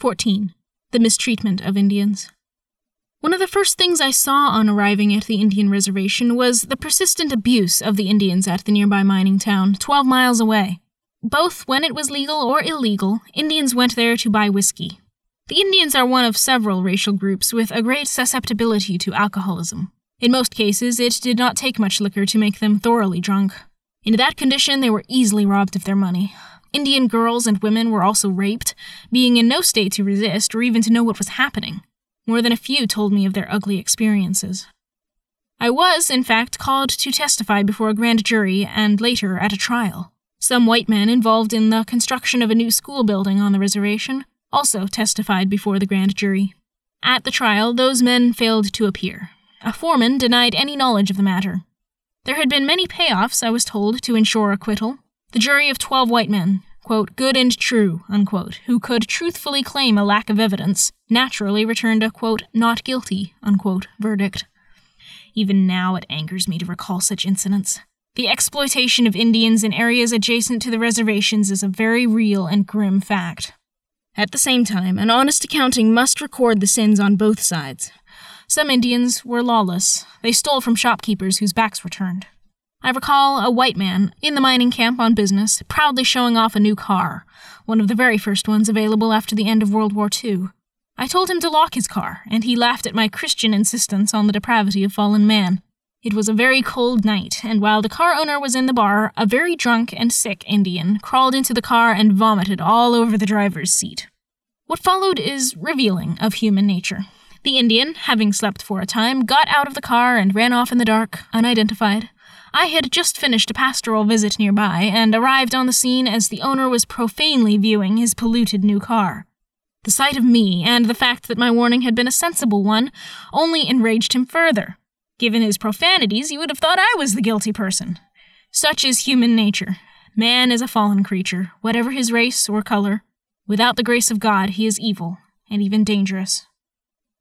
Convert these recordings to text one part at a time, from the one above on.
14. The mistreatment of Indians. One of the first things I saw on arriving at the Indian reservation was the persistent abuse of the Indians at the nearby mining town, 12 miles away. Both when it was legal or illegal, Indians went there to buy whiskey. The Indians are one of several racial groups with a great susceptibility to alcoholism. In most cases, it did not take much liquor to make them thoroughly drunk. In that condition, they were easily robbed of their money. Indian girls and women were also raped, being in no state to resist or even to know what was happening. More than a few told me of their ugly experiences. I was, in fact, called to testify before a grand jury and later at a trial. Some white men involved in the construction of a new school building on the reservation also testified before the grand jury. At the trial, those men failed to appear. A foreman denied any knowledge of the matter. There had been many payoffs, I was told, to ensure acquittal, the jury of 12 white men, quote, good and true, unquote, who could truthfully claim a lack of evidence, naturally returned a, quote, not guilty, unquote, verdict. Even now it angers me to recall such incidents. The exploitation of Indians in areas adjacent to the reservations is a very real and grim fact. At the same time, an honest accounting must record the sins on both sides. Some Indians were lawless. They stole from shopkeepers whose backs were turned. I recall a white man in the mining camp on business, proudly showing off a new car, one of the very first ones available after the end of World War II. I told him to lock his car, and he laughed at my Christian insistence on the depravity of fallen man. It was a very cold night, and while the car owner was in the bar, a very drunk and sick Indian crawled into the car and vomited all over the driver's seat. What followed is revealing of human nature. The Indian, having slept for a time, got out of the car and ran off in the dark, unidentified. I had just finished a pastoral visit nearby and arrived on the scene as the owner was profanely viewing his polluted new car. The sight of me and the fact that my warning had been a sensible one only enraged him further. Given his profanities, you would have thought I was the guilty person. Such is human nature. Man is a fallen creature, whatever his race or color. Without the grace of God, he is evil, and even dangerous.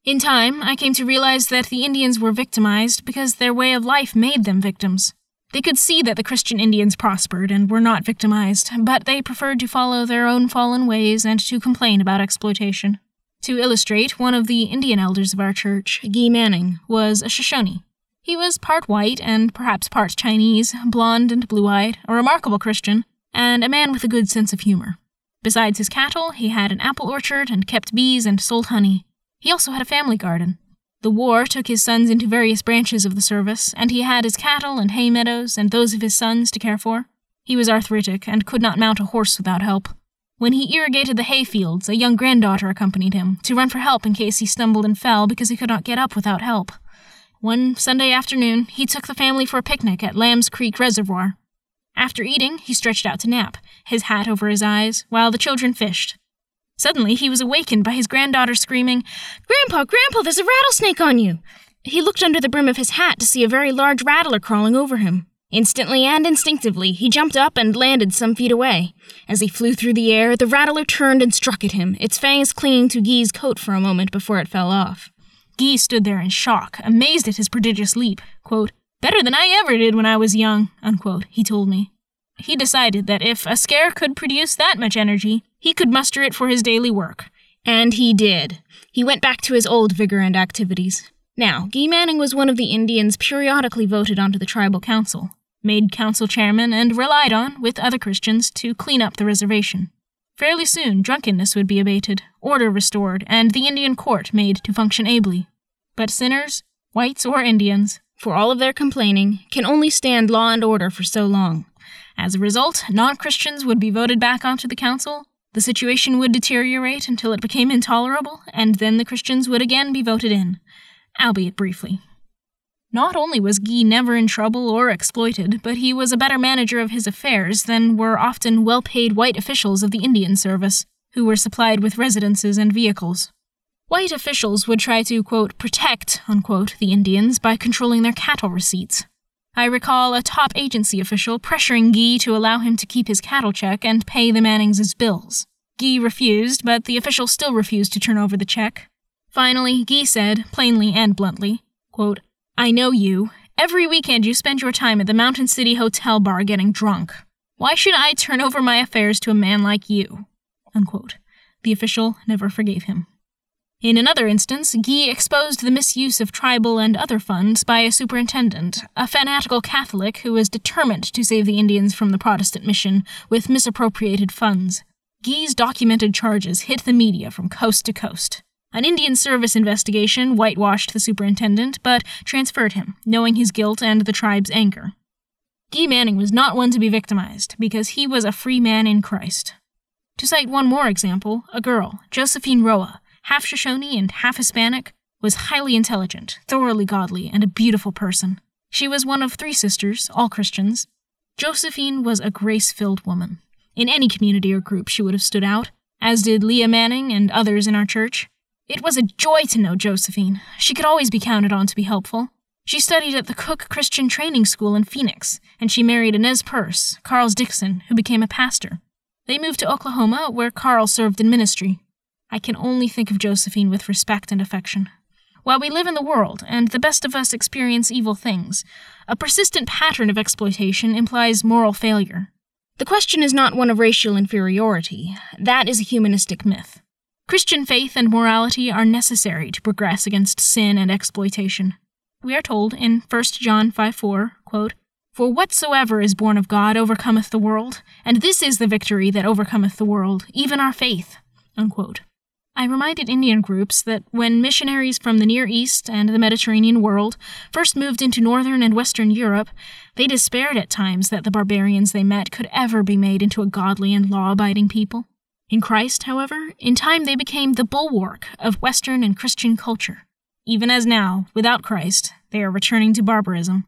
In time, I came to realize that the Indians were victimized because their way of life made them victims. They could see that the Christian Indians prospered and were not victimized, but they preferred to follow their own fallen ways and to complain about exploitation. To illustrate, one of the Indian elders of our church, Guy Manning, was a Shoshone. He was part white and perhaps part Chinese, blond and blue eyed, a remarkable Christian, and a man with a good sense of humor. Besides his cattle, he had an apple orchard and kept bees and sold honey. He also had a family garden. The war took his sons into various branches of the service, and he had his cattle and hay meadows and those of his sons to care for. He was arthritic and could not mount a horse without help. When he irrigated the hay fields, a young granddaughter accompanied him to run for help in case he stumbled and fell because he could not get up without help. One Sunday afternoon, he took the family for a picnic at Lamb's Creek Reservoir. After eating, he stretched out to nap, his hat over his eyes, while the children fished. Suddenly, he was awakened by his granddaughter screaming, Grandpa, Grandpa, there's a rattlesnake on you! He looked under the brim of his hat to see a very large rattler crawling over him. Instantly and instinctively, he jumped up and landed some feet away. As he flew through the air, the rattler turned and struck at him, its fangs clinging to Guy's coat for a moment before it fell off. Guy stood there in shock, amazed at his prodigious leap. Quote, Better than I ever did when I was young, unquote, he told me. He decided that if a scare could produce that much energy, he could muster it for his daily work. And he did. He went back to his old vigor and activities. Now, Guy Manning was one of the Indians periodically voted onto the tribal council, made council chairman, and relied on, with other Christians, to clean up the reservation. Fairly soon, drunkenness would be abated, order restored, and the Indian court made to function ably. But sinners, whites or Indians, for all of their complaining, can only stand law and order for so long. As a result, non Christians would be voted back onto the council, the situation would deteriorate until it became intolerable, and then the Christians would again be voted in, albeit briefly. Not only was Guy never in trouble or exploited, but he was a better manager of his affairs than were often well paid white officials of the Indian Service, who were supplied with residences and vehicles. White officials would try to, quote, protect, unquote, the Indians by controlling their cattle receipts. I recall a top agency official pressuring Guy to allow him to keep his cattle check and pay the Mannings' bills. Guy refused, but the official still refused to turn over the check. Finally, Guy said, plainly and bluntly, quote, I know you. Every weekend you spend your time at the Mountain City Hotel bar getting drunk. Why should I turn over my affairs to a man like you? Unquote. The official never forgave him. In another instance, Guy exposed the misuse of tribal and other funds by a superintendent, a fanatical Catholic who was determined to save the Indians from the Protestant mission with misappropriated funds. Guy's documented charges hit the media from coast to coast. An Indian Service investigation whitewashed the superintendent, but transferred him, knowing his guilt and the tribe's anger. Guy Manning was not one to be victimized, because he was a free man in Christ. To cite one more example, a girl, Josephine Roa, half Shoshone and half Hispanic, was highly intelligent, thoroughly godly, and a beautiful person. She was one of three sisters, all Christians. Josephine was a grace filled woman. In any community or group, she would have stood out, as did Leah Manning and others in our church. It was a joy to know Josephine. She could always be counted on to be helpful. She studied at the Cook Christian Training School in Phoenix, and she married a Nez Perce, Carl's Dixon, who became a pastor. They moved to Oklahoma, where Carl served in ministry. I can only think of Josephine with respect and affection. While we live in the world, and the best of us experience evil things, a persistent pattern of exploitation implies moral failure. The question is not one of racial inferiority, that is a humanistic myth. Christian faith and morality are necessary to progress against sin and exploitation. We are told in 1 John 5 4, quote, For whatsoever is born of God overcometh the world, and this is the victory that overcometh the world, even our faith. Unquote. I reminded Indian groups that when missionaries from the Near East and the Mediterranean world first moved into Northern and Western Europe, they despaired at times that the barbarians they met could ever be made into a godly and law abiding people. In Christ, however, in time they became the bulwark of Western and Christian culture, even as now, without Christ, they are returning to barbarism.